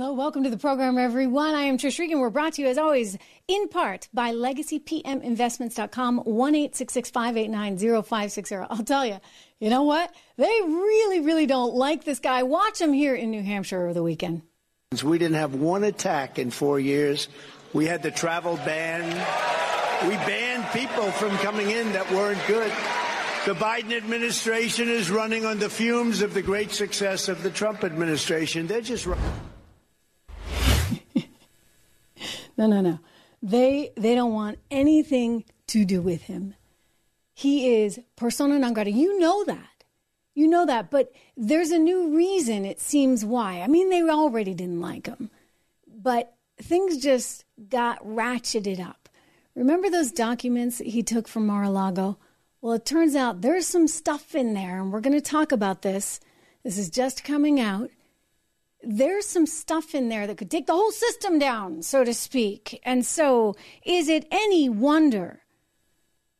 Hello, welcome to the program, everyone. I am Trish Regan. We're brought to you, as always, in part by LegacyPMInvestments.com, 1 560 I'll tell you, you know what? They really, really don't like this guy. Watch him here in New Hampshire over the weekend. We didn't have one attack in four years. We had the travel ban. We banned people from coming in that weren't good. The Biden administration is running on the fumes of the great success of the Trump administration. They're just. No, no, no. They they don't want anything to do with him. He is persona non grata. You know that. You know that, but there's a new reason it seems why. I mean, they already didn't like him. But things just got ratcheted up. Remember those documents he took from Mar-a-Lago? Well, it turns out there's some stuff in there, and we're going to talk about this. This is just coming out there's some stuff in there that could take the whole system down, so to speak. And so, is it any wonder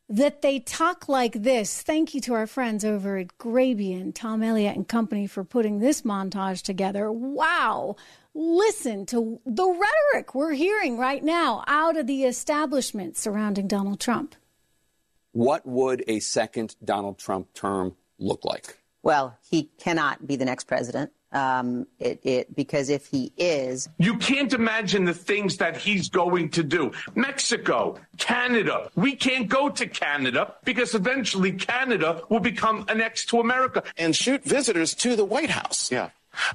that they talk like this? Thank you to our friends over at Grabien, Tom Elliott and company for putting this montage together. Wow. Listen to the rhetoric we're hearing right now out of the establishment surrounding Donald Trump. What would a second Donald Trump term look like? Well, he cannot be the next president. Um, it, it, because if he is, you can't imagine the things that he's going to do. Mexico, Canada, we can't go to Canada because eventually Canada will become annexed to America and shoot visitors to the White House. Yeah,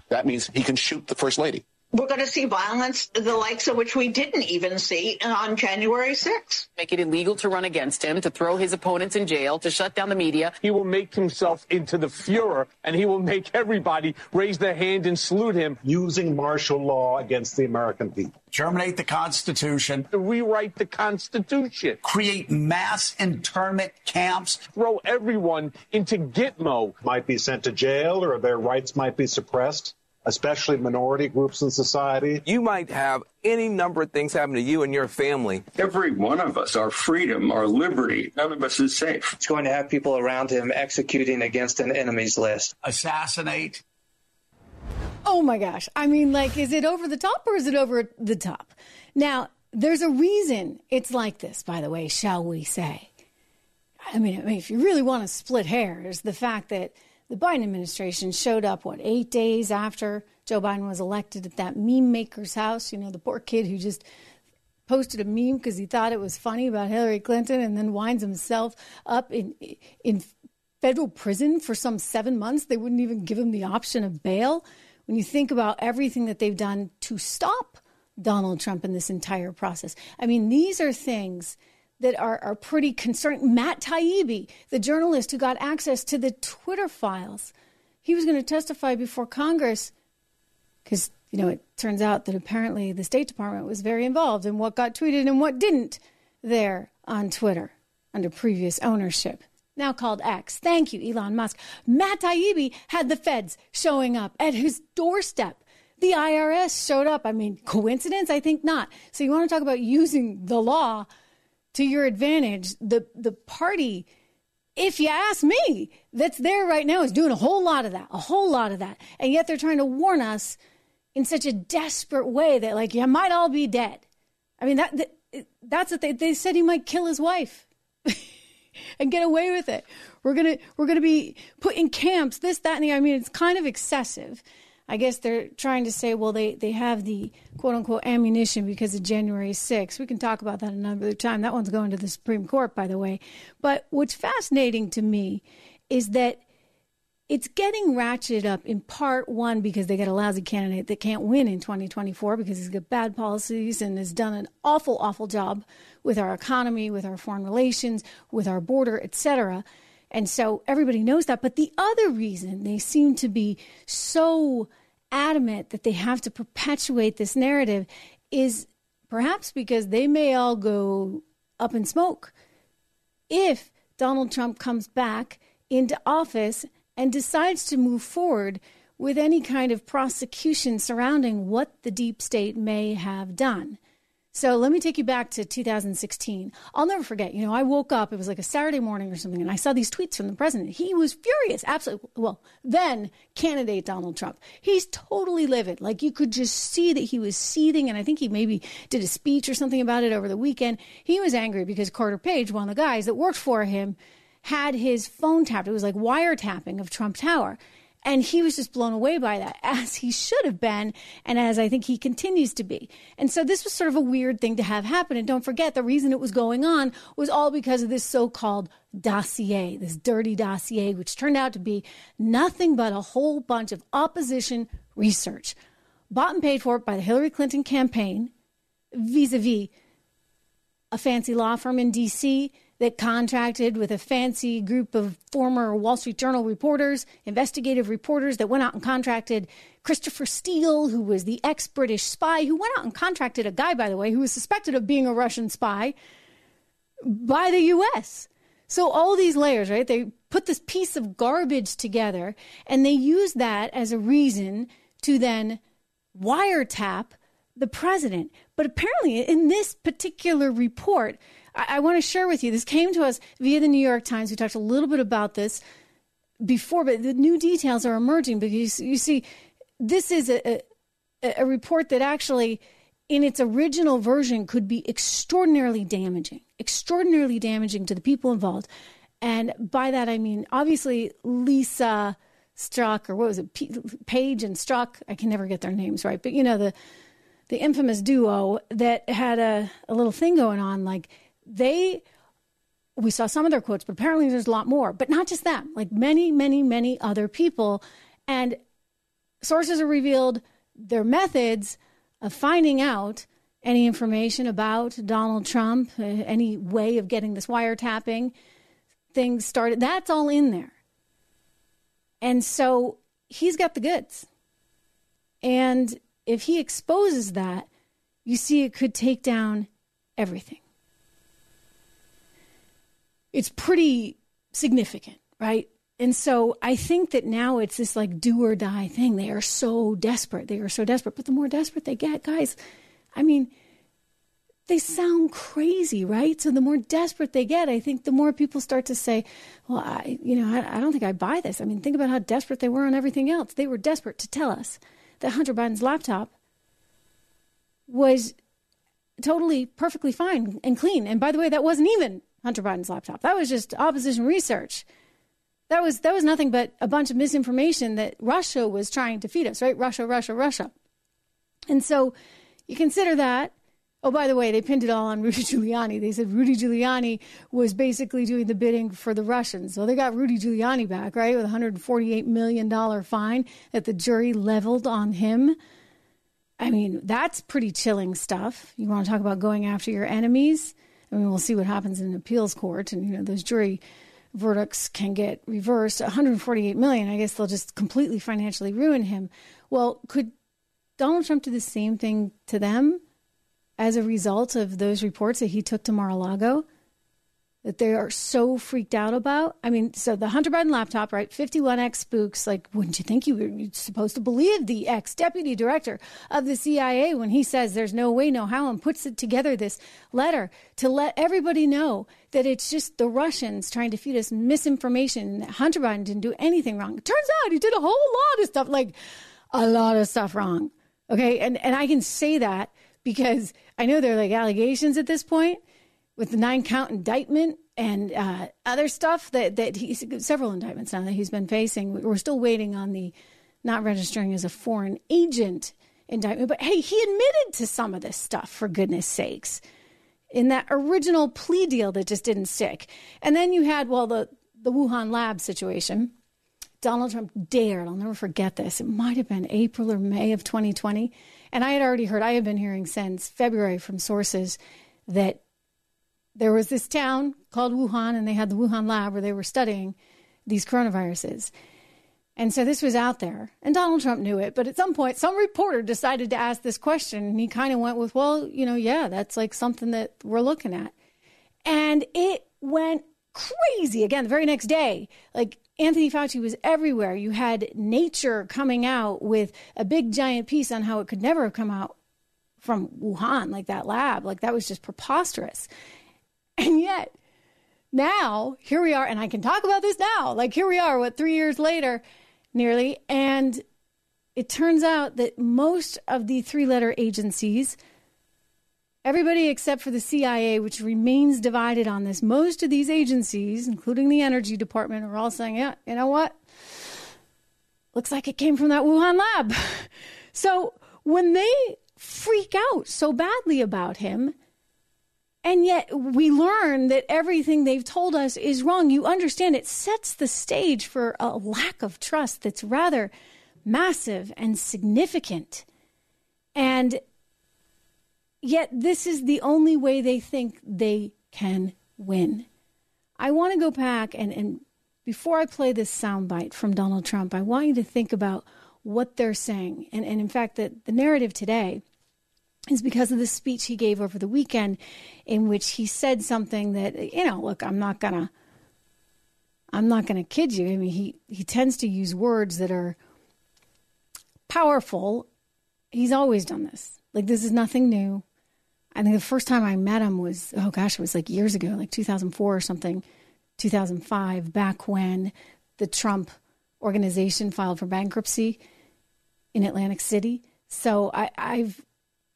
that means he can shoot the first lady we're going to see violence, the likes of which we didn't even see on January 6th. Make it illegal to run against him, to throw his opponents in jail, to shut down the media. He will make himself into the Fuhrer, and he will make everybody raise their hand and salute him. Using martial law against the American people. Terminate the Constitution. To rewrite the Constitution. Create mass internment camps. Throw everyone into Gitmo. Might be sent to jail or their rights might be suppressed especially minority groups in society. You might have any number of things happen to you and your family. Every one of us, our freedom, our liberty, none of us is safe. It's going to have people around him executing against an enemy's list. Assassinate. Oh my gosh. I mean, like, is it over the top or is it over the top? Now, there's a reason it's like this, by the way, shall we say. I mean, I mean if you really want to split hairs, the fact that the Biden administration showed up, what, eight days after Joe Biden was elected at that meme maker's house. You know, the poor kid who just posted a meme because he thought it was funny about Hillary Clinton and then winds himself up in, in federal prison for some seven months. They wouldn't even give him the option of bail. When you think about everything that they've done to stop Donald Trump in this entire process, I mean, these are things that are, are pretty concerning. Matt Taibbi, the journalist who got access to the Twitter files, he was going to testify before Congress because, you know, it turns out that apparently the State Department was very involved in what got tweeted and what didn't there on Twitter under previous ownership. Now called X. Thank you, Elon Musk. Matt Taibbi had the feds showing up at his doorstep. The IRS showed up. I mean, coincidence? I think not. So you want to talk about using the law to your advantage. The the party, if you ask me, that's there right now is doing a whole lot of that, a whole lot of that. And yet they're trying to warn us in such a desperate way that like you might all be dead. I mean that, that that's what they they said he might kill his wife. and get away with it. We're gonna we're gonna be put in camps, this, that, and the. I mean, it's kind of excessive. I guess they're trying to say, well, they, they have the quote unquote ammunition because of January 6th. We can talk about that another time. That one's going to the Supreme Court, by the way. But what's fascinating to me is that it's getting ratcheted up in part one because they got a lousy candidate that can't win in 2024 because he's got bad policies and has done an awful, awful job with our economy, with our foreign relations, with our border, etc. And so everybody knows that. But the other reason they seem to be so adamant that they have to perpetuate this narrative is perhaps because they may all go up in smoke if Donald Trump comes back into office and decides to move forward with any kind of prosecution surrounding what the deep state may have done. So let me take you back to 2016. I'll never forget. You know, I woke up, it was like a Saturday morning or something, and I saw these tweets from the president. He was furious, absolutely. Well, then candidate Donald Trump. He's totally livid. Like you could just see that he was seething, and I think he maybe did a speech or something about it over the weekend. He was angry because Carter Page, one of the guys that worked for him, had his phone tapped. It was like wiretapping of Trump Tower. And he was just blown away by that, as he should have been, and as I think he continues to be. And so this was sort of a weird thing to have happen. And don't forget, the reason it was going on was all because of this so called dossier, this dirty dossier, which turned out to be nothing but a whole bunch of opposition research, bought and paid for by the Hillary Clinton campaign vis a vis a fancy law firm in D.C that contracted with a fancy group of former Wall Street Journal reporters, investigative reporters that went out and contracted Christopher Steele, who was the ex British spy, who went out and contracted a guy, by the way, who was suspected of being a Russian spy by the U.S. So all these layers, right? They put this piece of garbage together and they use that as a reason to then wiretap the president. But apparently, in this particular report, I, I want to share with you. This came to us via the New York Times. We talked a little bit about this before, but the new details are emerging because you see, this is a, a, a report that actually, in its original version, could be extraordinarily damaging, extraordinarily damaging to the people involved. And by that, I mean, obviously, Lisa Strzok, or what was it, P- Page and Strzok, I can never get their names right, but you know, the, the infamous duo that had a, a little thing going on, like they we saw some of their quotes, but apparently there's a lot more. But not just them, like many, many, many other people. And sources have revealed their methods of finding out any information about Donald Trump, uh, any way of getting this wiretapping things started. That's all in there. And so he's got the goods. And if he exposes that, you see it could take down everything it's pretty significant, right? And so I think that now it's this like do or die thing. They are so desperate. They are so desperate. But the more desperate they get, guys, I mean, they sound crazy, right? So the more desperate they get, I think the more people start to say, well, I, you know, I, I don't think I buy this. I mean, think about how desperate they were on everything else. They were desperate to tell us that Hunter Biden's laptop was totally perfectly fine and clean. And by the way, that wasn't even Hunter Biden's laptop. That was just opposition research. That was that was nothing but a bunch of misinformation that Russia was trying to feed us, right? Russia, Russia, Russia. And so you consider that. Oh, by the way, they pinned it all on Rudy Giuliani. They said Rudy Giuliani was basically doing the bidding for the Russians. So they got Rudy Giuliani back, right, with a $148 million fine that the jury leveled on him. I mean, that's pretty chilling stuff. You want to talk about going after your enemies? I mean, we'll see what happens in appeals court, and you know those jury verdicts can get reversed. 148 million. I guess they'll just completely financially ruin him. Well, could Donald Trump do the same thing to them as a result of those reports that he took to Mar-a-Lago? That they are so freaked out about. I mean, so the Hunter Biden laptop, right? 51X spooks. Like, wouldn't you think you were supposed to believe the ex deputy director of the CIA when he says there's no way, no how, and puts it together this letter to let everybody know that it's just the Russians trying to feed us misinformation. That Hunter Biden didn't do anything wrong. It turns out he did a whole lot of stuff, like a lot of stuff wrong. Okay. And, and I can say that because I know there are like allegations at this point with the nine count indictment and uh, other stuff that that he's several indictments now that he's been facing. We're still waiting on the not registering as a foreign agent indictment. But hey, he admitted to some of this stuff for goodness sakes in that original plea deal that just didn't stick. And then you had well the the Wuhan lab situation. Donald Trump dared, I'll never forget this. It might have been April or May of 2020. And I had already heard, I have been hearing since February from sources that there was this town called Wuhan, and they had the Wuhan lab where they were studying these coronaviruses. And so this was out there, and Donald Trump knew it. But at some point, some reporter decided to ask this question, and he kind of went with, Well, you know, yeah, that's like something that we're looking at. And it went crazy again the very next day. Like Anthony Fauci was everywhere. You had Nature coming out with a big giant piece on how it could never have come out from Wuhan, like that lab. Like that was just preposterous. And yet, now here we are, and I can talk about this now. Like here we are, what, three years later, nearly. And it turns out that most of the three letter agencies, everybody except for the CIA, which remains divided on this, most of these agencies, including the Energy Department, are all saying, yeah, you know what? Looks like it came from that Wuhan lab. So when they freak out so badly about him, and yet we learn that everything they've told us is wrong, you understand it sets the stage for a lack of trust that's rather massive and significant. And yet, this is the only way they think they can win. I want to go back and, and before I play this soundbite from Donald Trump, I want you to think about what they're saying. And, and in fact, the, the narrative today is because of the speech he gave over the weekend in which he said something that, you know, look, I'm not to. I'm not to kid you. I mean, he, he tends to use words that are powerful. He's always done this. Like, this is nothing new. I think the first time I met him was, oh gosh, it was like years ago, like 2004 or something, 2005, back when the Trump organization filed for bankruptcy in Atlantic City. So I, have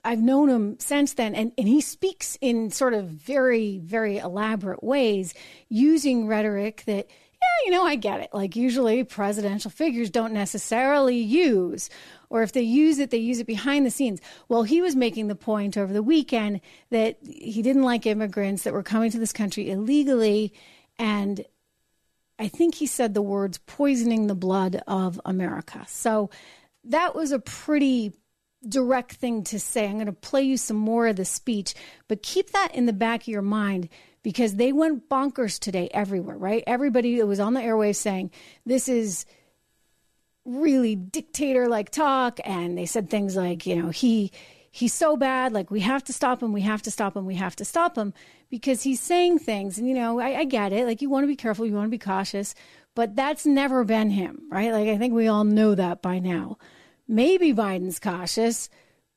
I've known him since then, and, and he speaks in sort of very, very elaborate ways, using rhetoric that, yeah, you know, I get it. Like usually presidential figures don't necessarily use, or if they use it, they use it behind the scenes. Well, he was making the point over the weekend that he didn't like immigrants that were coming to this country illegally, and I think he said the words poisoning the blood of America. So that was a pretty direct thing to say. I'm going to play you some more of the speech, but keep that in the back of your mind because they went bonkers today everywhere, right? Everybody that was on the airwaves saying this is really dictator like talk and they said things like, you know, he he's so bad, like we have to stop him, we have to stop him, we have to stop him because he's saying things and you know, I, I get it. Like you want to be careful, you want to be cautious, but that's never been him, right? Like I think we all know that by now maybe Biden's cautious,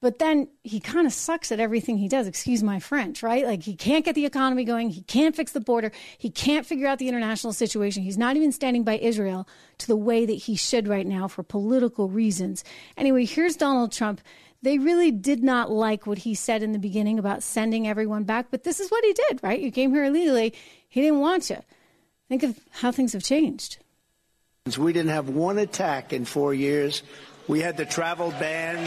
but then he kind of sucks at everything he does. Excuse my French, right? Like he can't get the economy going. He can't fix the border. He can't figure out the international situation. He's not even standing by Israel to the way that he should right now for political reasons. Anyway, here's Donald Trump. They really did not like what he said in the beginning about sending everyone back, but this is what he did, right? You came here illegally. He didn't want you. Think of how things have changed. We didn't have one attack in four years. We had the travel ban.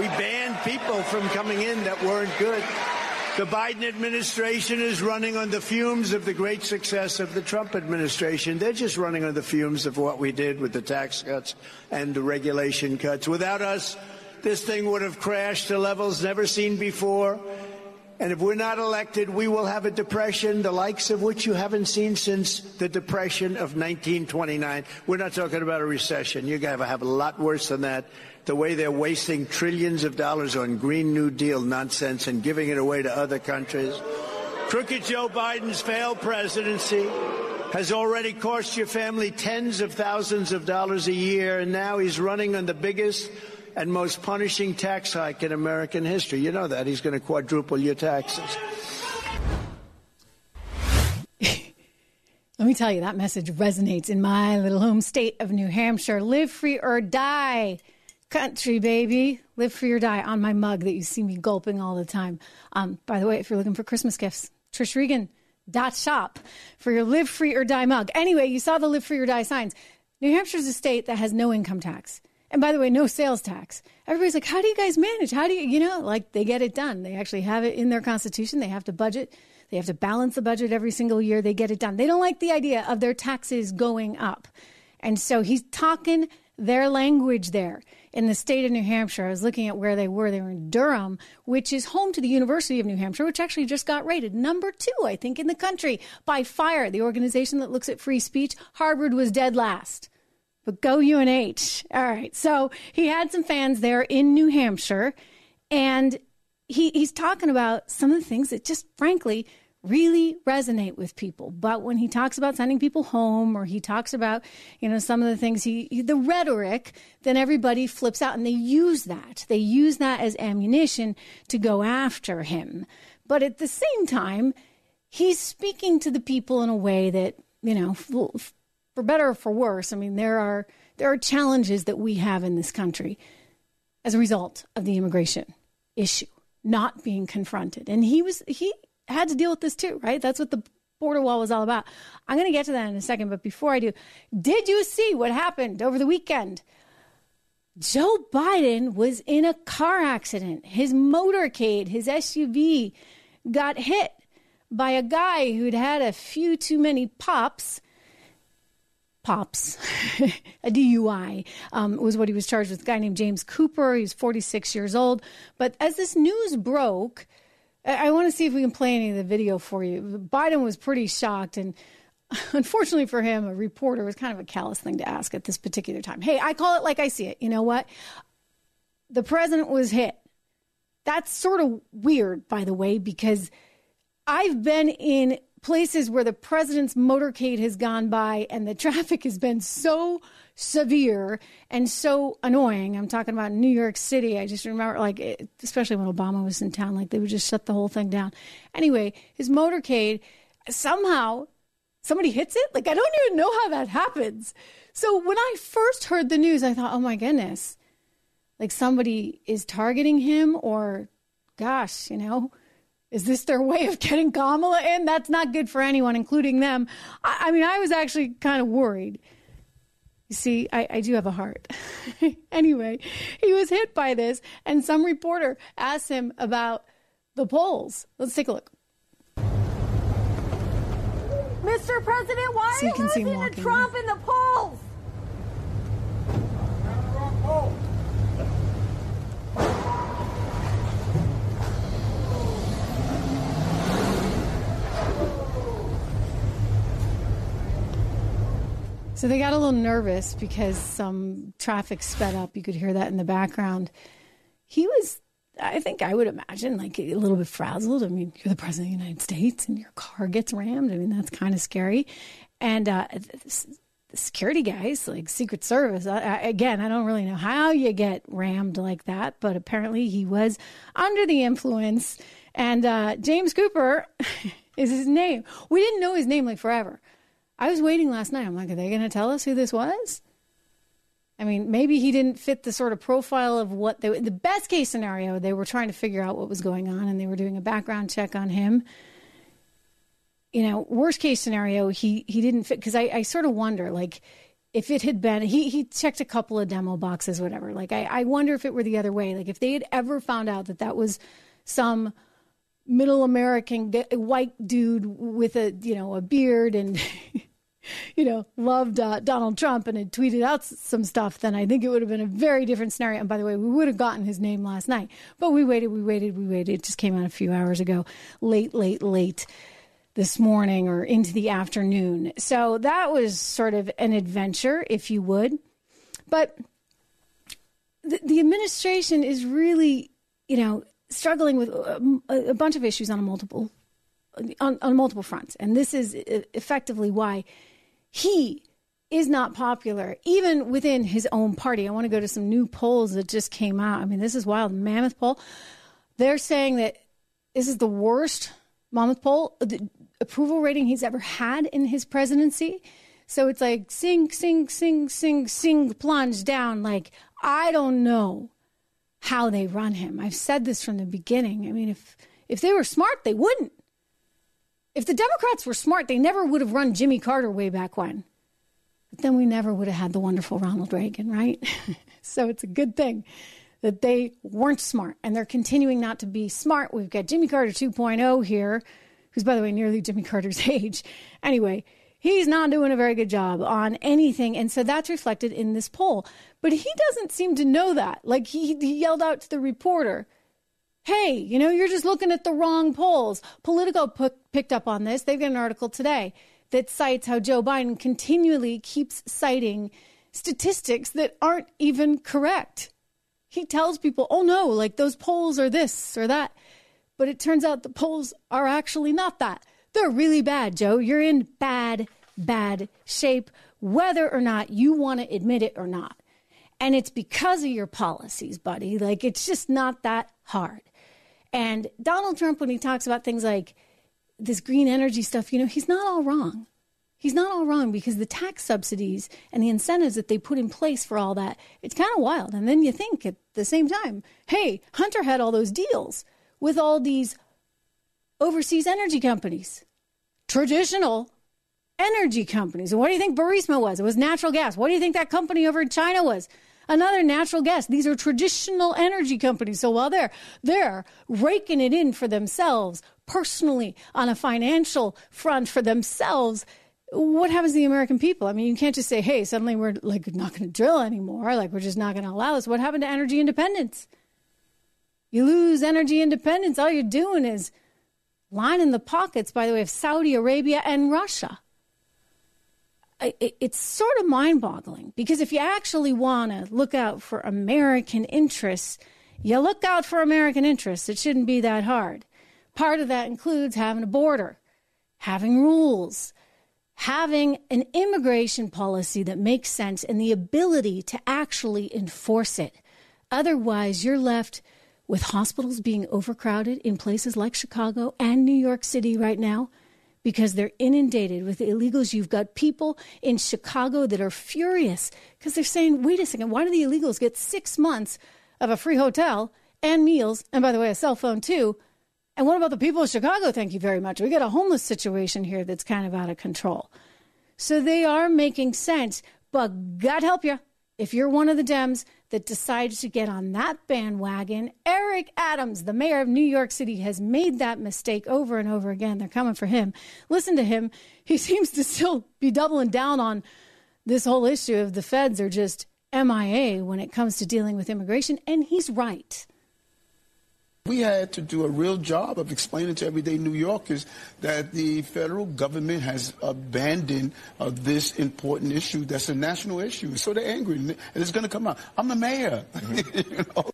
We banned people from coming in that weren't good. The Biden administration is running on the fumes of the great success of the Trump administration. They're just running on the fumes of what we did with the tax cuts and the regulation cuts. Without us, this thing would have crashed to levels never seen before. And if we're not elected, we will have a depression, the likes of which you haven't seen since the depression of 1929. We're not talking about a recession. You're going to have a lot worse than that. The way they're wasting trillions of dollars on Green New Deal nonsense and giving it away to other countries. Crooked Joe Biden's failed presidency has already cost your family tens of thousands of dollars a year, and now he's running on the biggest and most punishing tax hike in American history. You know that. He's going to quadruple your taxes. Let me tell you, that message resonates in my little home state of New Hampshire. Live free or die. Country, baby. Live free or die on my mug that you see me gulping all the time. Um, by the way, if you're looking for Christmas gifts, Trish Regan dot shop for your live free or die mug. Anyway, you saw the live free or die signs. New Hampshire's a state that has no income tax. And by the way, no sales tax. Everybody's like, how do you guys manage? How do you, you know, like they get it done. They actually have it in their constitution. They have to budget. They have to balance the budget every single year. They get it done. They don't like the idea of their taxes going up. And so he's talking their language there in the state of New Hampshire. I was looking at where they were. They were in Durham, which is home to the University of New Hampshire, which actually just got rated number two, I think, in the country by FIRE, the organization that looks at free speech. Harvard was dead last but go UNH. All right. So he had some fans there in New Hampshire, and he, he's talking about some of the things that just frankly really resonate with people. But when he talks about sending people home or he talks about, you know, some of the things he, the rhetoric, then everybody flips out and they use that. They use that as ammunition to go after him. But at the same time, he's speaking to the people in a way that, you know, for better or for worse, I mean, there are there are challenges that we have in this country as a result of the immigration issue not being confronted. And he was he had to deal with this too, right? That's what the border wall was all about. I'm going to get to that in a second, but before I do, did you see what happened over the weekend? Joe Biden was in a car accident. His motorcade, his SUV, got hit by a guy who'd had a few too many pops. Pops, a DUI um, was what he was charged with. A guy named James Cooper. He was 46 years old. But as this news broke, I, want to see if we can play any of the video for you. Biden was pretty shocked, and unfortunately for him, a reporter was kind of a callous thing to ask at this particular time. Hey, I call it like I see it. You know what? The president was hit. That's sort of weird, by the way, because I've been in places where the president's motorcade has gone by and the traffic has been so severe and so annoying. I'm talking about New York City. I just remember, like, especially when Obama was in town, like they would just shut the whole thing down. Anyway, his motorcade somehow somebody hits it. Like, I don't even know how that happens. So when I first heard the news, I thought, oh my goodness, like somebody is targeting him, or gosh, you know. Is this their way of getting Kamala in? That's not good for anyone, including them. I, I mean, I was actually kind of worried you see, I, I do have a heart. anyway, he was hit by this, and some reporter asked him about the polls. Let's take a look. Mr. President, why so are you losing to Trump in the polls? So they got a little nervous because some traffic sped up. You could hear that in the background. He was, I think I would imagine, like a little bit frazzled. I mean, you're the president of the United States and your car gets rammed. I mean, that's kind of scary. And uh, the security guys, like Secret Service, I, again, I don't really know how you get rammed like that, but apparently he was under the influence. And uh, James Cooper is his name. We didn't know his name like forever. I was waiting last night. I'm like, are they going to tell us who this was? I mean, maybe he didn't fit the sort of profile of what they, the best case scenario, they were trying to figure out what was going on and they were doing a background check on him. You know, worst case scenario, he, he didn't fit because I, I sort of wonder, like, if it had been, he, he checked a couple of demo boxes, whatever. Like, I, I wonder if it were the other way. Like, if they had ever found out that that was some middle American white dude with a, you know, a beard and you know, loved uh, Donald Trump and had tweeted out some stuff, then I think it would have been a very different scenario. And by the way, we would have gotten his name last night. But we waited, we waited, we waited. It just came out a few hours ago, late, late, late this morning or into the afternoon. So that was sort of an adventure, if you would. But the, the administration is really, you know, struggling with a, a bunch of issues on multiple on, on multiple fronts. And this is effectively why he is not popular, even within his own party. I want to go to some new polls that just came out. I mean, this is wild. Monmouth poll. They're saying that this is the worst Monmouth poll uh, the approval rating he's ever had in his presidency. So it's like sing, sing, sing, sing, sing, plunge down. Like, I don't know how they run him. I've said this from the beginning. I mean, if if they were smart, they wouldn't. If the Democrats were smart, they never would have run Jimmy Carter way back when. But then we never would have had the wonderful Ronald Reagan, right? so it's a good thing that they weren't smart and they're continuing not to be smart. We've got Jimmy Carter 2.0 here, who's, by the way, nearly Jimmy Carter's age. Anyway, he's not doing a very good job on anything. And so that's reflected in this poll. But he doesn't seem to know that. Like he, he yelled out to the reporter, hey, you know, you're just looking at the wrong polls. Politico p- picked up on this. They've got an article today that cites how Joe Biden continually keeps citing statistics that aren't even correct. He tells people, oh no, like those polls are this or that. But it turns out the polls are actually not that. They're really bad, Joe. You're in bad, bad shape, whether or not you want to admit it or not. And it's because of your policies, buddy. Like, it's just not that hard. And Donald Trump, when he talks about things like this green energy stuff, you know, he's not all wrong. He's not all wrong because the tax subsidies and the incentives that they put in place for all that, it's kind of wild. And then you think at the same time, hey, Hunter had all those deals with all these overseas energy companies, traditional energy companies. And what do you think Burisma was? It was natural gas. What do you think that company over in China was? Another natural gas. These are traditional energy companies. So while they're they're raking it in for themselves personally on a financial front for themselves, what happens to the American people? I mean, you can't just say, "Hey, suddenly we're like not going to drill anymore. Like we're just not going to allow this." What happened to energy independence? You lose energy independence. All you're doing is lining the pockets, by the way, of Saudi Arabia and Russia it's sort of mind boggling because if you actually want to look out for American interests, you look out for American interests. It shouldn't be that hard. Part of that includes having a border, having rules, having an immigration policy that makes sense, and the ability to actually enforce it. Otherwise, you're left with hospitals being overcrowded in places like Chicago and New York City right now because they're inundated with illegals. You've got people in Chicago that are furious because they're saying, wait a second, why do the illegals get six months of a free hotel and meals? And by the way, a cell phone too. And what about the people of Chicago? Thank you very much. We got a homeless situation here that's kind of out of control. So they are making sense, but God help you if you're one of the Dems that decided to get on that bandwagon. Eric Adams, the mayor of New York City, has made that mistake over and over again. They're coming for him. Listen to him. He seems to still be doubling down on this whole issue of the feds are just MIA when it comes to dealing with immigration, and he's right. We had to do a real job of explaining to everyday New Yorkers that the federal government has abandoned uh, this important issue that's a national issue. So they're angry, and it's going to come out. I'm the mayor. Mm-hmm. you know?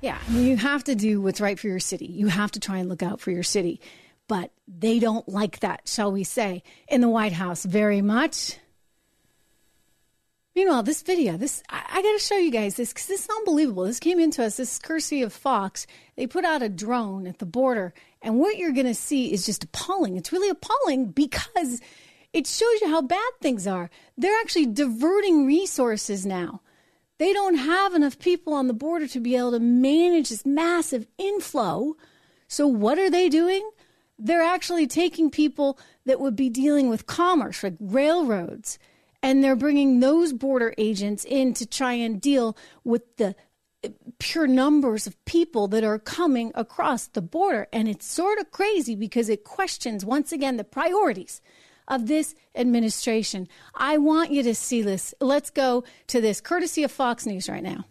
Yeah, you have to do what's right for your city. You have to try and look out for your city. But they don't like that, shall we say, in the White House very much. Meanwhile, this video, this I, I got to show you guys this because this is unbelievable. This came into us. This is courtesy of Fox. They put out a drone at the border, and what you're going to see is just appalling. It's really appalling because it shows you how bad things are. They're actually diverting resources now. They don't have enough people on the border to be able to manage this massive inflow. So, what are they doing? They're actually taking people that would be dealing with commerce, like railroads and they're bringing those border agents in to try and deal with the pure numbers of people that are coming across the border. And it's sort of crazy because it questions, once again, the priorities of this administration. I want you to see this. Let's go to this, courtesy of Fox News right now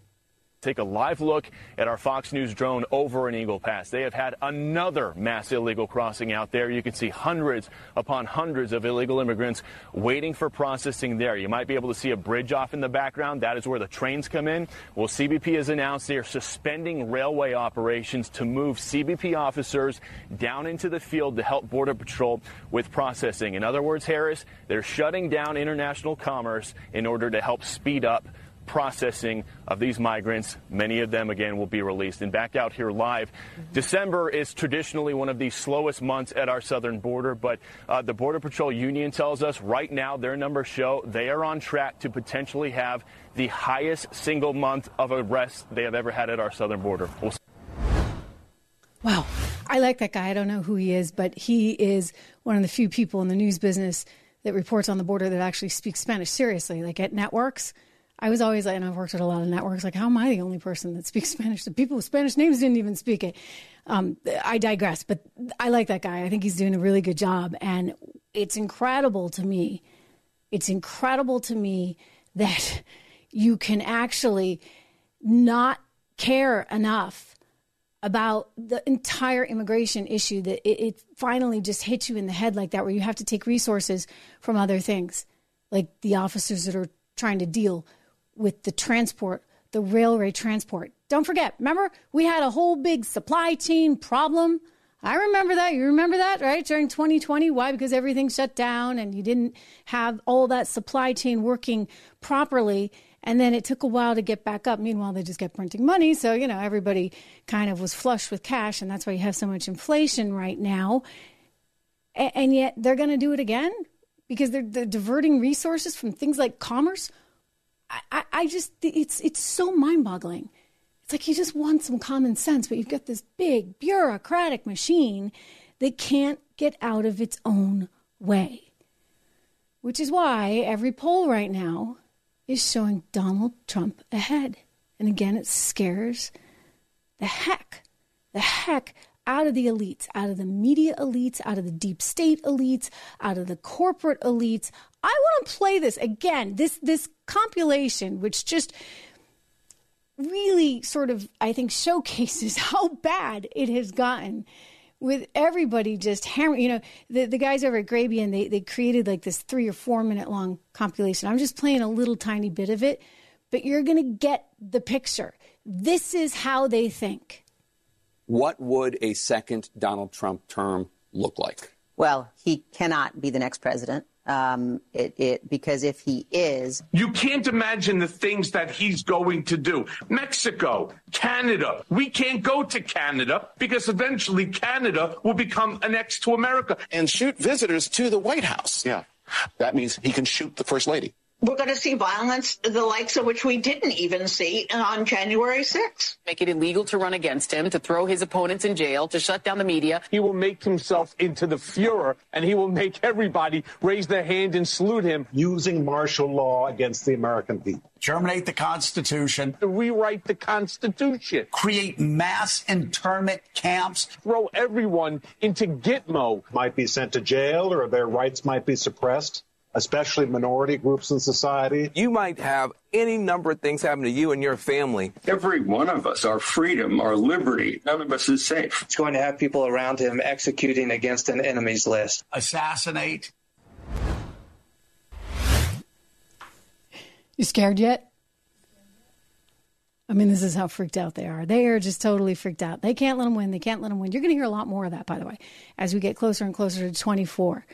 take a live look at our Fox News drone over in Eagle Pass. They have had another mass illegal crossing out there. You can see hundreds upon hundreds of illegal immigrants waiting for processing there. You might be able to see a bridge off in the background. That is where the trains come in. Well, CBP has announced they are suspending railway operations to move CBP officers down into the field to help Border Patrol with processing. In other words, Harris, they're shutting down international commerce in order to help speed up processing of these migrants. Many of them, again, will be released. And back out here live, December is traditionally one of the slowest months at our southern border, but uh, the Border Patrol Union tells us right now their numbers show they are on track to potentially have the highest single month of arrests they have ever had at our southern border. We'll Wow. I like that guy. I don't know who he is, but he is one of the few people in the news business that reports on the border that actually speaks Spanish seriously, like at networks. I was always like, and I've worked at a lot of networks, like, how am I the only person that speaks Spanish? The people with Spanish names didn't even speak it. Um, I digress, but I like that guy. I think he's doing a really good job. And it's incredible to me. It's incredible to me that you can actually not care enough about the entire immigration issue that it, it finally just hits you in the head like that, where you have to take resources from other things, like the officers that are trying to deal with the transport the railway transport. Don't forget, remember, we had a whole big supply chain problem. I remember that. You remember that, right? During 2020. Why? Because everything shut down and you didn't have all that supply chain working properly. And then it took a while to get back up. Meanwhile, they just kept printing money. So, you know, everybody kind of was flush with cash. And that's why you have so much inflation right now. And yet they're going to do it again because they're, they're diverting resources from things like commerce. I, I, just, it's, it's so mind boggling. It's like you just want some common sense, but you've got this big bureaucratic machine that can't get out of its own way. Which is why every poll right now is showing Donald Trump ahead. And again, it scares the heck, the heck out of the elites, out of the media elites, out of the deep state elites, out of the corporate elites. I want to play this again. This this compilation, which just really sort of, I think, showcases how bad it has gotten with everybody just hammering. You know, the, the guys over at Grabien, they, they created like this three or four minute long compilation. I'm just playing a little tiny bit of it, but you're going to get the picture. This is how they think. What would a second Donald Trump term look like? Well, he cannot be the next president. Um, it, it, because if he is, you can't imagine the things that he's going to do. Mexico, Canada, we can't go to Canada because eventually Canada will become annexed to America and shoot visitors to the White House. Yeah, that means he can shoot the first lady. We're going to see violence, the likes of which we didn't even see on January 6th. Make it illegal to run against him, to throw his opponents in jail, to shut down the media. He will make himself into the Fuhrer, and he will make everybody raise their hand and salute him. Using martial law against the American people. Terminate the Constitution. Rewrite the Constitution. Create mass internment camps. Throw everyone into Gitmo. Might be sent to jail or their rights might be suppressed especially minority groups in society. You might have any number of things happen to you and your family. Every one of us, our freedom, our liberty, none of us is safe. It's going to have people around him executing against an enemy's list. Assassinate. You scared yet? I mean, this is how freaked out they are. They are just totally freaked out. They can't let them win. They can't let them win. You're going to hear a lot more of that, by the way, as we get closer and closer to 24.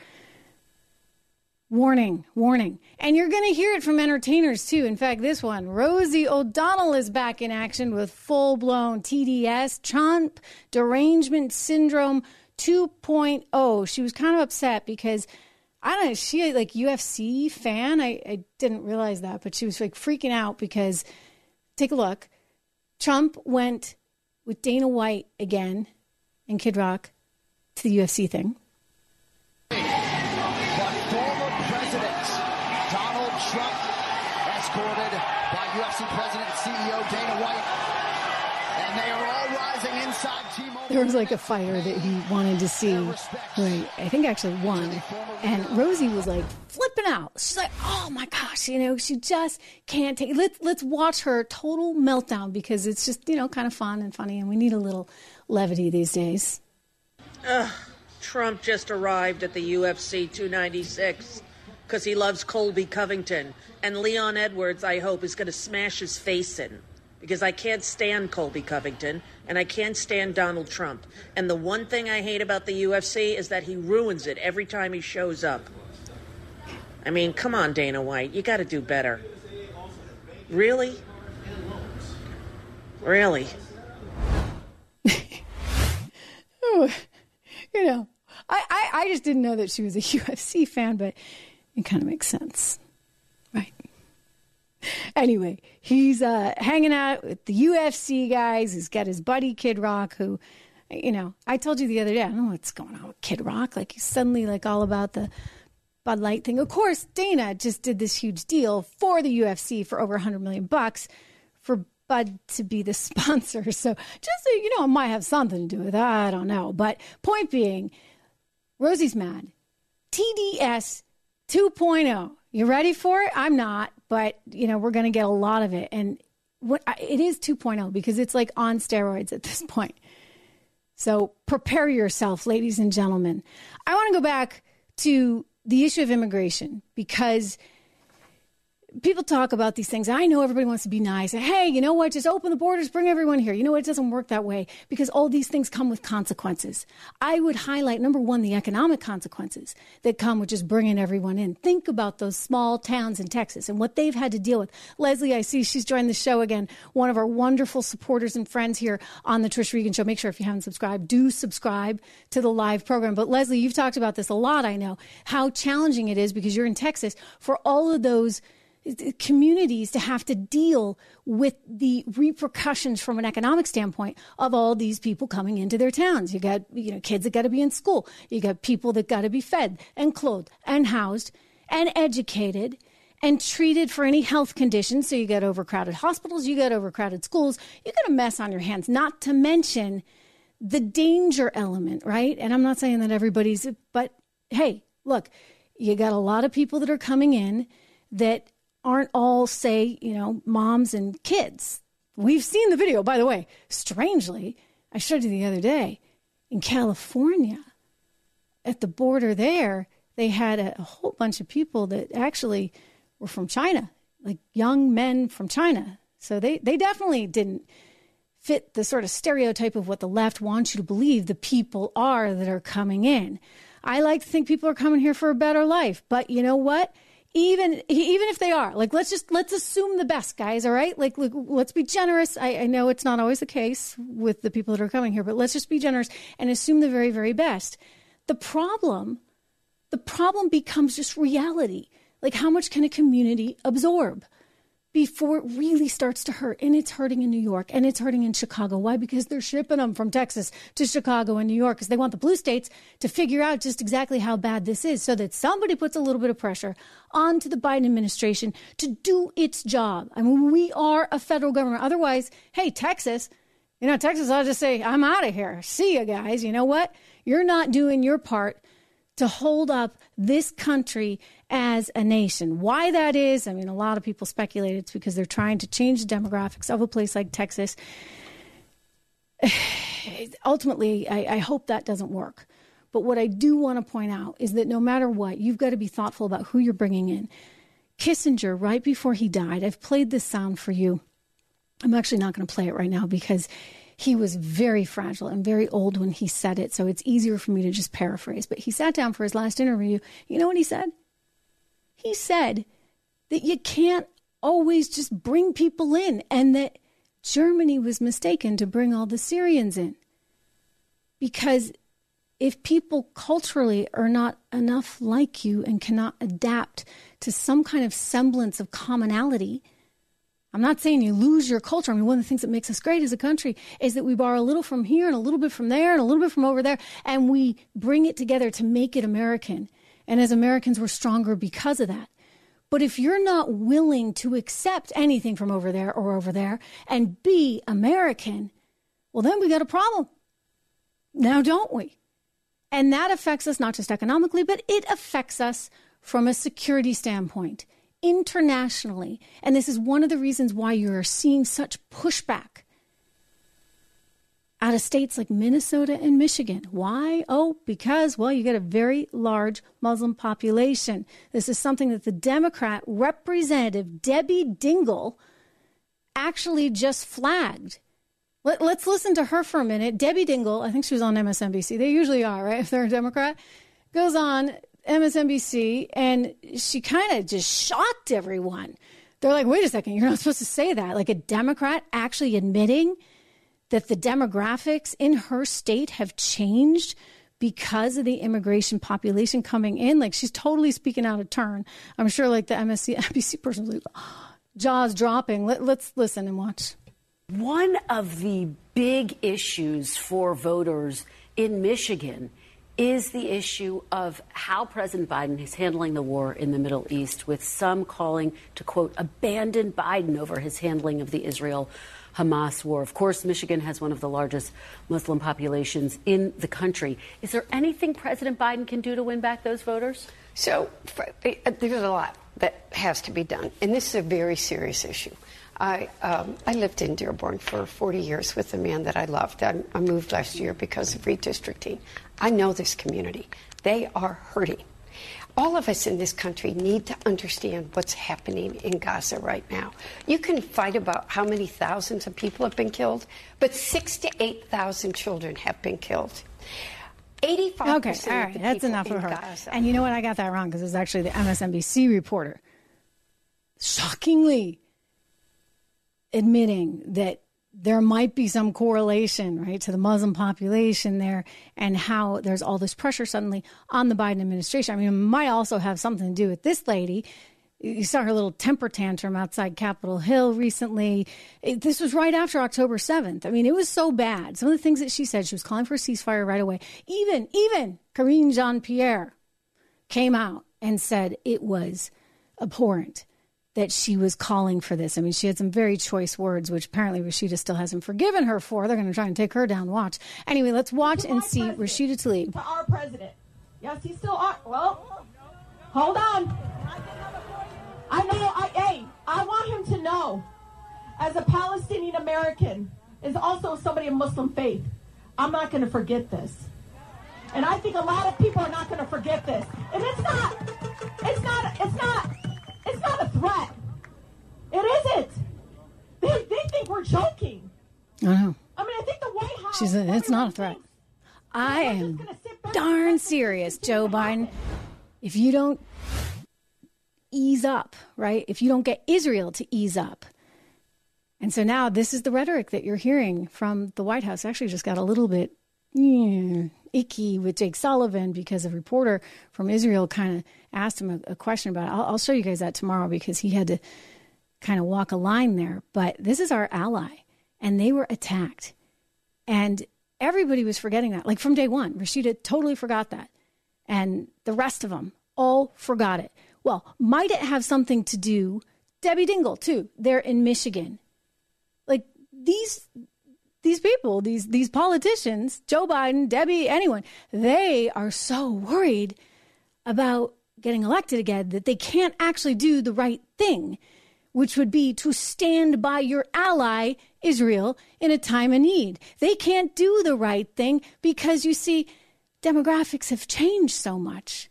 Warning, warning. And you're going to hear it from entertainers too. In fact, this one, Rosie O'Donnell is back in action with full blown TDS, Trump Derangement Syndrome 2.0. She was kind of upset because I don't know, she like UFC fan. I, I didn't realize that, but she was like freaking out because take a look. Trump went with Dana White again and Kid Rock to the UFC thing. There was like a fighter that he wanted to see. Who I, I think actually won. And Rosie was like flipping out. She's like, oh my gosh, you know, she just can't take let's let's watch her total meltdown because it's just, you know, kind of fun and funny and we need a little levity these days. Ugh, Trump just arrived at the UFC 296 because he loves Colby Covington. And Leon Edwards, I hope, is going to smash his face in because I can't stand Colby Covington and I can't stand Donald Trump. And the one thing I hate about the UFC is that he ruins it every time he shows up. I mean, come on, Dana White, you got to do better. Really? Really? oh, you know, I, I, I just didn't know that she was a UFC fan, but it kind of makes sense. Right anyway, he's uh, hanging out with the UFC guys. He's got his buddy Kid Rock, who, you know, I told you the other day, I don't know what's going on with Kid Rock. Like he's suddenly like all about the Bud Light thing. Of course, Dana just did this huge deal for the UFC for over 100 million bucks for Bud to be the sponsor. So just so you know, it might have something to do with that. I don't know. But point being, Rosie's mad. TDS 2.0. You ready for it? I'm not but you know we're going to get a lot of it and what it is 2.0 because it's like on steroids at this point so prepare yourself ladies and gentlemen i want to go back to the issue of immigration because people talk about these things. I know everybody wants to be nice. Hey, you know what? Just open the borders, bring everyone here. You know what? It doesn't work that way because all these things come with consequences. I would highlight number one, the economic consequences that come with just bringing everyone in. Think about those small towns in Texas and what they've had to deal with. Leslie, I see she's joined the show again. One of our wonderful supporters and friends here on the Trish Regan Show. Make sure if you haven't subscribed, do subscribe to the live program. But Leslie, you've talked about this a lot. I know how challenging it is because you're in Texas for all of those communities to have to deal with the repercussions from an economic standpoint of all these people coming into their towns. You got, you know, kids that got to be in school. You got people that got to be fed and clothed and housed and educated and treated for any health conditions. So you got overcrowded hospitals, you got overcrowded schools, you got a mess on your hands, not to mention the danger element, right? And I'm not saying that everybody's, but hey, look, you got a lot of people that are coming in that aren't all, say, you know, moms and kids. We've seen the video, by the way. Strangely, I showed you the other day in California at the border there, they had a, a whole bunch of people that actually were from China, like young men from China. So they, they definitely didn't fit the sort of stereotype of what the left wants you to believe the people are that are coming in. I like to think people are coming here for a better life, but you know what? Even even if they are like let's just let's assume the best guys all right? Like, like let's be generous. I, I, know it's not always the case with the people that are coming here but let's just be generous and assume the very very best. The problem the problem becomes just reality. Like how much can a community absorb before it really starts to hurt. And it's hurting in New York and it's hurting in Chicago. Why? Because they're shipping them from Texas to Chicago and New York because they want the blue states to figure out just exactly how bad this is so that somebody puts a little bit of pressure onto the Biden administration to do its job. I mean, we are a federal government. Otherwise, hey, Texas, you know, Texas, I'll just say, I'm out of here. See you guys. You know what? You're not doing your part to hold up this country as a nation. Why that is, I mean, a lot of people speculate it's because they're trying to change the demographics of a place like Texas. Ultimately, I, I hope that doesn't work. But what I do want to point out is that no matter what, you've got to be thoughtful about who you're bringing in. Kissinger, right before he died, I've played this sound for you. I'm actually not going to play it right now because he was very fragile and very old when he said it, so it's easier for me to just paraphrase. But he sat down for his last interview. You know what he said? He said that you can't always just bring people in and that Germany was mistaken to bring all the Syrians in. Because if people culturally are not enough like you and cannot adapt to some kind of semblance of commonality, I'm not saying you lose your culture. I mean, one of the things that makes us great as a country is that we borrow a little from here and a little bit from there and a little bit from over there, and we bring it together to make it American. And as Americans, we're stronger because of that. But if you're not willing to accept anything from over there or over there and be American, well, then we got a problem. Now, don't we? And that affects us not just economically, but it affects us from a security standpoint internationally. And this is one of the reasons why you're seeing such pushback out of states like Minnesota and Michigan. Why? Oh, because, well, you get a very large Muslim population. This is something that the Democrat Representative Debbie Dingell actually just flagged. Let, us listen to her for a minute. Debbie Dingell, I think she was on MSNBC. They usually are, right? If they're a Democrat, goes on MSNBC and she kind of just shocked everyone. They're like, wait a second, you're not supposed to say that. Like a Democrat actually admitting that the demographics in her state have changed because of the immigration population coming in. Like she's totally speaking out of turn. I'm sure like the MSC NBC person like, jaws dropping. Let, let's listen and watch. One of the big issues for voters in Michigan is the issue of how President Biden is handling the war in the Middle East, with some calling to, quote, abandon Biden over his handling of the Israel Hamas war. Of course, Michigan has one of the largest Muslim populations in the country. Is there anything President Biden can do to win back those voters? So, uh, there's a lot that has to be done, and this is a very serious issue. I, um, I lived in Dearborn for 40 years with a man that I loved. I, I moved last year because of redistricting. I know this community. They are hurting. All of us in this country need to understand what's happening in Gaza right now. You can fight about how many thousands of people have been killed, but six to 8,000 children have been killed. 85 Okay, all right, that's enough of her. Gaza. And you know what? I got that wrong because it's actually the MSNBC reporter shockingly admitting that there might be some correlation, right, to the Muslim population there and how there's all this pressure suddenly on the Biden administration. I mean, it might also have something to do with this lady. You saw her little temper tantrum outside Capitol Hill recently. It, this was right after October 7th. I mean, it was so bad. Some of the things that she said, she was calling for a ceasefire right away. Even, even Karine Jean Pierre came out and said it was abhorrent that she was calling for this. I mean, she had some very choice words, which apparently Rashida still hasn't forgiven her for. They're going to try and take her down. Watch. Anyway, let's watch and see Rashida Tlaib. To our president. Yes, he's still our. Well, hold on. I know. I, hey, I want him to know, as a Palestinian American, is also somebody of Muslim faith. I'm not going to forget this. And I think a lot of people are not going to forget this. And it's not, it's not, it's I know. I mean, I think the White House. She said it's not a threat. I am darn serious, Joe Biden. If you don't ease up, right? If you don't get Israel to ease up. And so now this is the rhetoric that you're hearing from the White House. Actually, just got a little bit yeah, icky with Jake Sullivan because a reporter from Israel kind of asked him a, a question about it. I'll, I'll, show you guys that tomorrow because he had to kind of walk a line there. But this is our ally, and they were attacked. And everybody was forgetting that. Like from day one, Rashida totally forgot that. And the rest of them all forgot it. Well, might it have something to do? Debbie Dingell, too. They're in Michigan. Like these these people, these these politicians, Joe Biden, Debbie, anyone, they are so worried about getting elected again that they can't actually do the right thing, which would be to stand by your ally Israel in a time of need. They can't do the right thing because you see demographics have changed so much.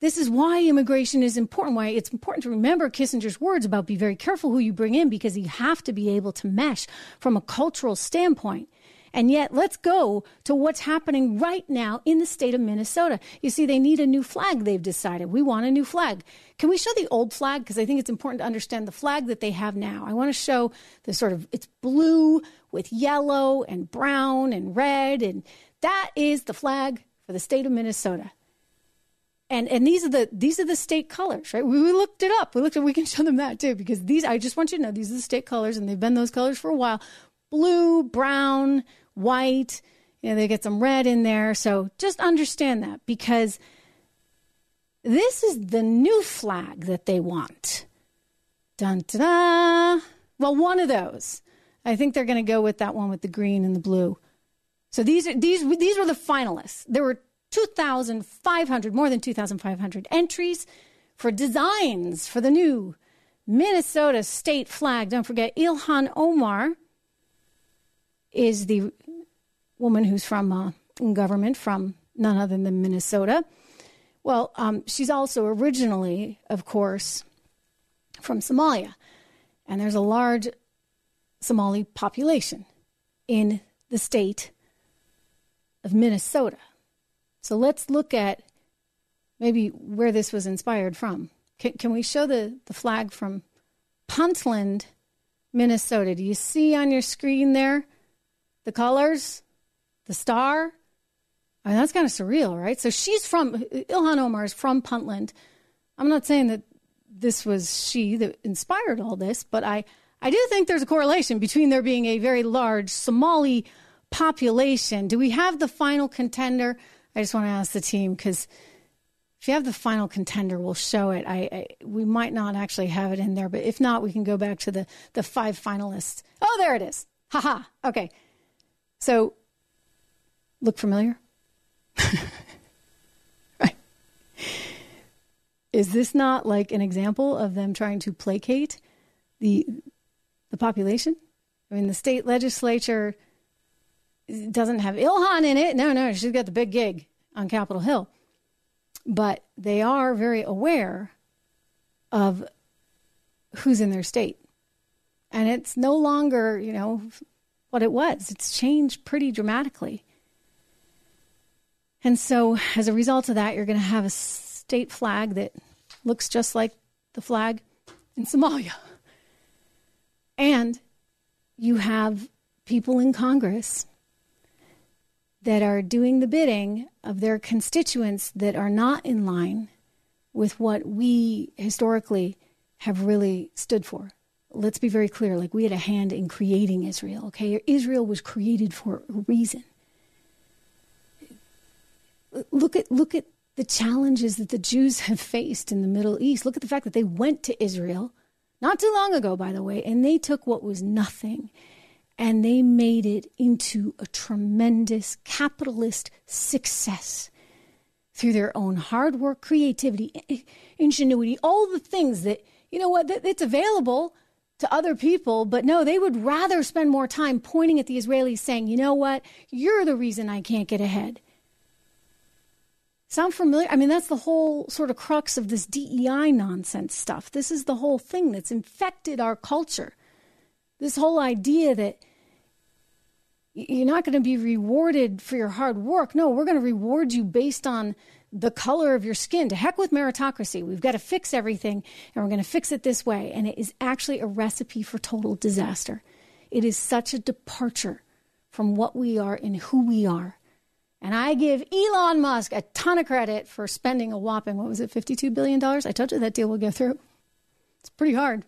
This is why immigration is important, why it's important to remember Kissinger's words about be very careful who you bring in because you have to be able to mesh from a cultural standpoint. And yet, let's go to what's happening right now in the state of Minnesota. You see, they need a new flag, they've decided. We want a new flag. Can we show the old flag? Because I think it's important to understand the flag that they have now. I want to show the sort of, it's blue with yellow and brown and red. And that is the flag for the state of Minnesota and and these are the these are the state colors, right? We, we, looked it up. We looked at. We can show them that too because these. I just want you to know these are the state colors, and they've been those colors for a while: blue, brown, white. You know, they get some red in there. So just understand that because this is the new flag that they want. Dun da. Well, one of those. I think they're going to go with that one with the green and the blue. So these are these these were the finalists. There were 2,500, more than 2,500 entries for designs for the new Minnesota state flag. Don't forget, Ilhan Omar is the woman who's from uh, government from none other than Minnesota. Well, um, she's also originally, of course, from Somalia. And there's a large Somali population in the state of Minnesota. So let's look at maybe where this was inspired from. Can, can we show the, the flag from Puntland, Minnesota? Do you see on your screen there the colors, the star? I mean, that's kind of surreal, right? So she's from, Ilhan Omar is from Puntland. I'm not saying that this was she that inspired all this, but I, I do think there's a correlation between there being a very large Somali population. Do we have the final contender? I just want to ask the team because if you have the final contender, we'll show it. I, I, we might not actually have it in there, but if not, we can go back to the the five finalists. Oh, there it is. Haha. Okay. So, look familiar? right. Is this not like an example of them trying to placate the the population? I mean, the state legislature doesn't have Ilhan in it. No, no, she's got the big gig on Capitol Hill. but they are very aware of who's in their state. And it's no longer, you know, what it was. It's changed pretty dramatically. And so, as a result of that, you're going to have a state flag that looks just like the flag in Somalia. And you have people in Congress that are doing the bidding of their constituents that are not in line with what we historically have really stood for. Let's be very clear like we had a hand in creating Israel, okay? Israel was created for a reason. Look at look at the challenges that the Jews have faced in the Middle East. Look at the fact that they went to Israel not too long ago, by the way, and they took what was nothing and they made it into a tremendous capitalist success through their own hard work, creativity, ingenuity, all the things that, you know what, it's available to other people, but no, they would rather spend more time pointing at the Israelis saying, you know what, you're the reason I can't get ahead. Sound familiar? I mean, that's the whole sort of crux of this DEI nonsense stuff. This is the whole thing that's infected our culture. This whole idea that you're not going to be rewarded for your hard work. No, we're going to reward you based on the color of your skin. To heck with meritocracy. We've got to fix everything, and we're going to fix it this way. And it is actually a recipe for total disaster. It is such a departure from what we are and who we are. And I give Elon Musk a ton of credit for spending a whopping, what was it, $52 billion? I told you that deal will go through. It's pretty hard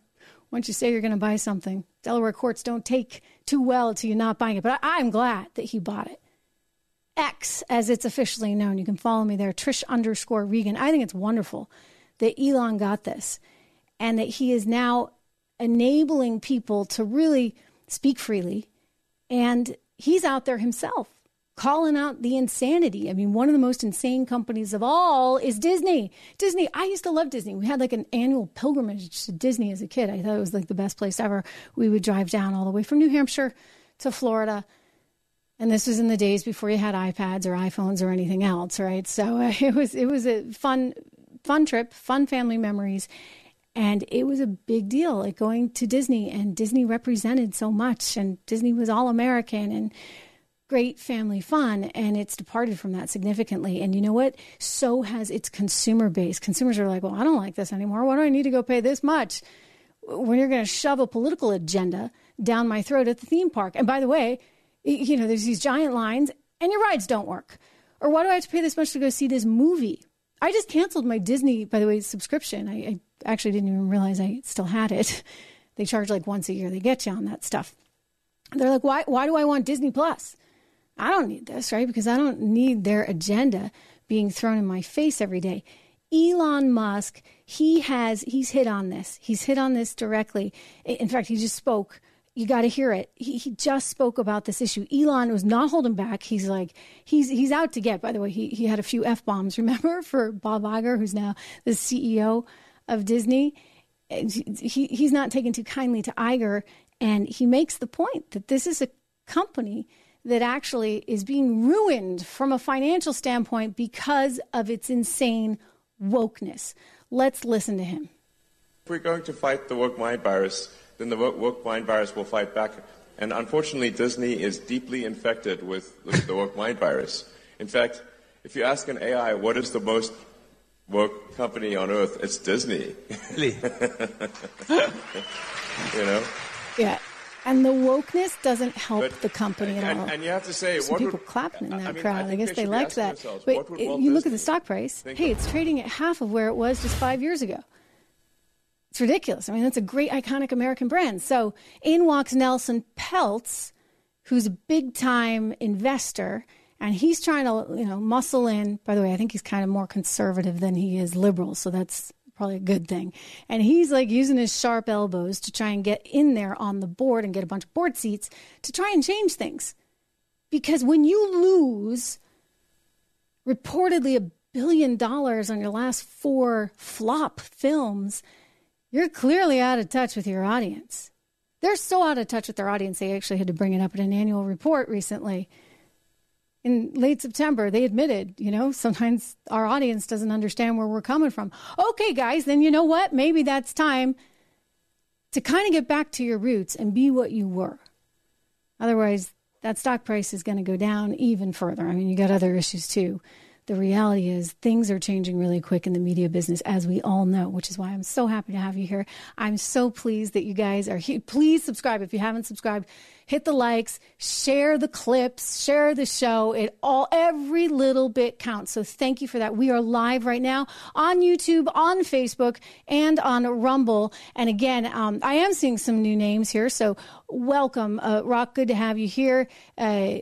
once you say you're going to buy something. Delaware courts don't take too well to you not buying it, but I, am glad that he bought it. X, as it's officially known. You can follow me there, Trish underscore Regan. I think it's wonderful that Elon got this and that he is now enabling people to really speak freely. And he's out there himself calling out the insanity. I mean, one of the most insane companies of all is Disney. Disney, I used to love Disney. We had like an annual pilgrimage to Disney as a kid. I thought it was like the best place ever. We would drive down all the way from New Hampshire to Florida. And this was in the days before you had iPads or iPhones or anything else, right? So uh, it was it was a fun fun trip, fun family memories. And it was a big deal, like going to Disney, and Disney represented so much, and Disney was all American, and great family fun and it's departed from that significantly. And you know what? So has its consumer base. Consumers are like well i don't like this anymore. Why do i need to go pay this much? When you're going to shove a political agenda down my throat at the theme park and by the way you know there's these giant lines and your rides don't work. Or why do i have to pay this much to go see this movie? I just canceled my disney by the way subscription. I, I actually didn't even realize i still had it. They charge like once a year they get you on that stuff. They're like why, why do i want disney plus I don't need this, right? Because I don't need their agenda being thrown in my face every day. Elon Musk, he has he's hit on this. He's hit on this directly. In fact, he just spoke. You got to hear it. He, he just spoke about this issue. Elon was not holding back. He's like he's he's out to get. By the way, he he had a few f bombs. Remember for Bob Iger, who's now the CEO of Disney. He he's not taken too kindly to Iger, and he makes the point that this is a company that actually is being ruined from a financial standpoint because of its insane wokeness. Let's listen to him. If we're going to fight the woke mind virus, then the woke mind virus will fight back. And unfortunately, Disney is deeply infected with the woke mind virus. In fact, if you ask an AI what is the most woke company on earth, it's Disney. Really? you know? Yeah. And the wokeness doesn't help but, the company at all. And, and, you have to say, some people would, clapping in that I mean, crowd. I, I guess they, they liked that. But it, you look at the stock price. Hey, it's trading at half of where it was just five years ago. It's ridiculous. I mean, that's a great iconic American brand. So in walks Nelson Peltz, who's a big time investor, and he's trying to you know muscle in. By the way, I think he's kind of more conservative than he is liberal, so that's probably a good thing. And he's like using his sharp elbows to try and get in there on the board and get a bunch of board seats to try and change things. Because when you lose reportedly a billion dollars on your last four flop films, you're clearly out of touch with your audience. They're so out of touch with their audience, they actually had to bring it up in an annual report recently in late September, they admitted, you know, sometimes our audience doesn't understand where we're coming from. Okay, guys, then you know what? Maybe that's time to kind of get back to your roots and be what you were. Otherwise, that stock price is going to go down even further. I mean, you got other issues too. The reality is things are changing really quick in the media business, as we all know, which is why I'm so happy to have you here. I'm so pleased that you guys are here. Please subscribe if you haven't subscribed hit the likes, share the clips, share the show. It all, every little bit counts. So thank you for that. We are live right now on YouTube, on Facebook, and on Rumble. And again, um, I am seeing some new names here. So welcome, uh, Rock. Good to have you here. Uh,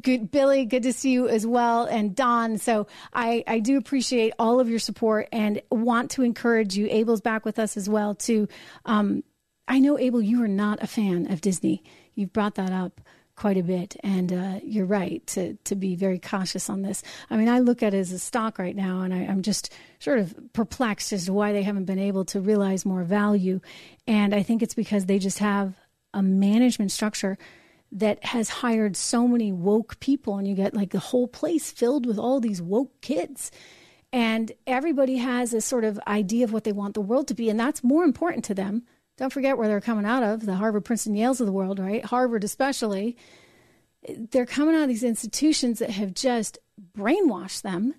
good, Billy, good to see you as well. And Don. So I, I do appreciate all of your support and want to encourage you. Abel's back with us as well to, um, I know, Abel, you are not a fan of Disney you've brought that up quite a bit, and uh, you're right to to be very cautious on this. I mean, I look at it as a stock right now, and I, I'm just sort of perplexed as to why they haven't been able to realize more value, and I think it's because they just have a management structure that has hired so many woke people, and you get like the whole place filled with all these woke kids. And everybody has a sort of idea of what they want the world to be, and that's more important to them don't forget where they're coming out of the Harvard, Princeton, Yales of the world, right? Harvard, especially. They're coming out of these institutions that have just brainwashed them.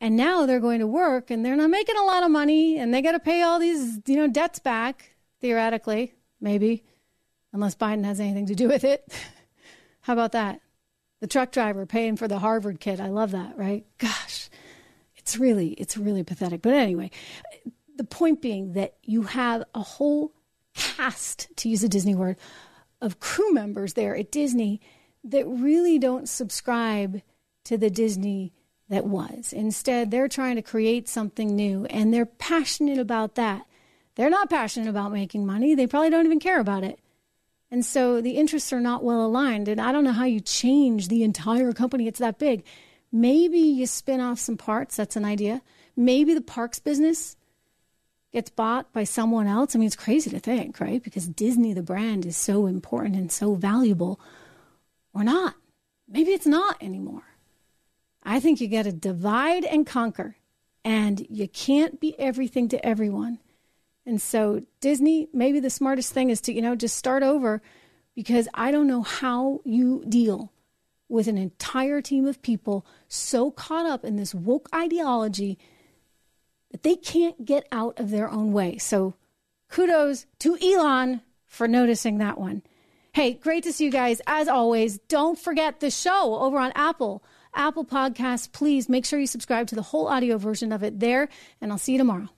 And now they're going to work and they're not making a lot of money and they got to pay all these, you know, debts back, theoretically, maybe, unless Biden has anything to do with it. How about that? The truck driver paying for the Harvard kid. I love that, right? Gosh, it's really, it's really pathetic. But anyway, the point being that you have a whole cast, to use a Disney word, of crew members there at Disney that really don't subscribe to the Disney that was. Instead, they're trying to create something new and they're passionate about that. They're not passionate about making money, they probably don't even care about it. And so the interests are not well aligned. And I don't know how you change the entire company, it's that big. Maybe you spin off some parts, that's an idea. Maybe the parks business gets bought by someone else. I mean, it's crazy to think, right? Because Disney, the brand, is so important and so valuable, or not. Maybe it's not anymore. I think you got to divide and conquer, and you can't be everything to everyone. And so, Disney, maybe the smartest thing is to, you know, just start over because I don't know how you deal with an entire team of people so caught up in this woke ideology that they can't get out of their own way. So kudos to Elon for noticing that one. Hey, great to see you guys. As always, don't forget the show over on Apple, Apple Podcasts. Please make sure you subscribe to the whole audio version of it there, and I'll see you tomorrow.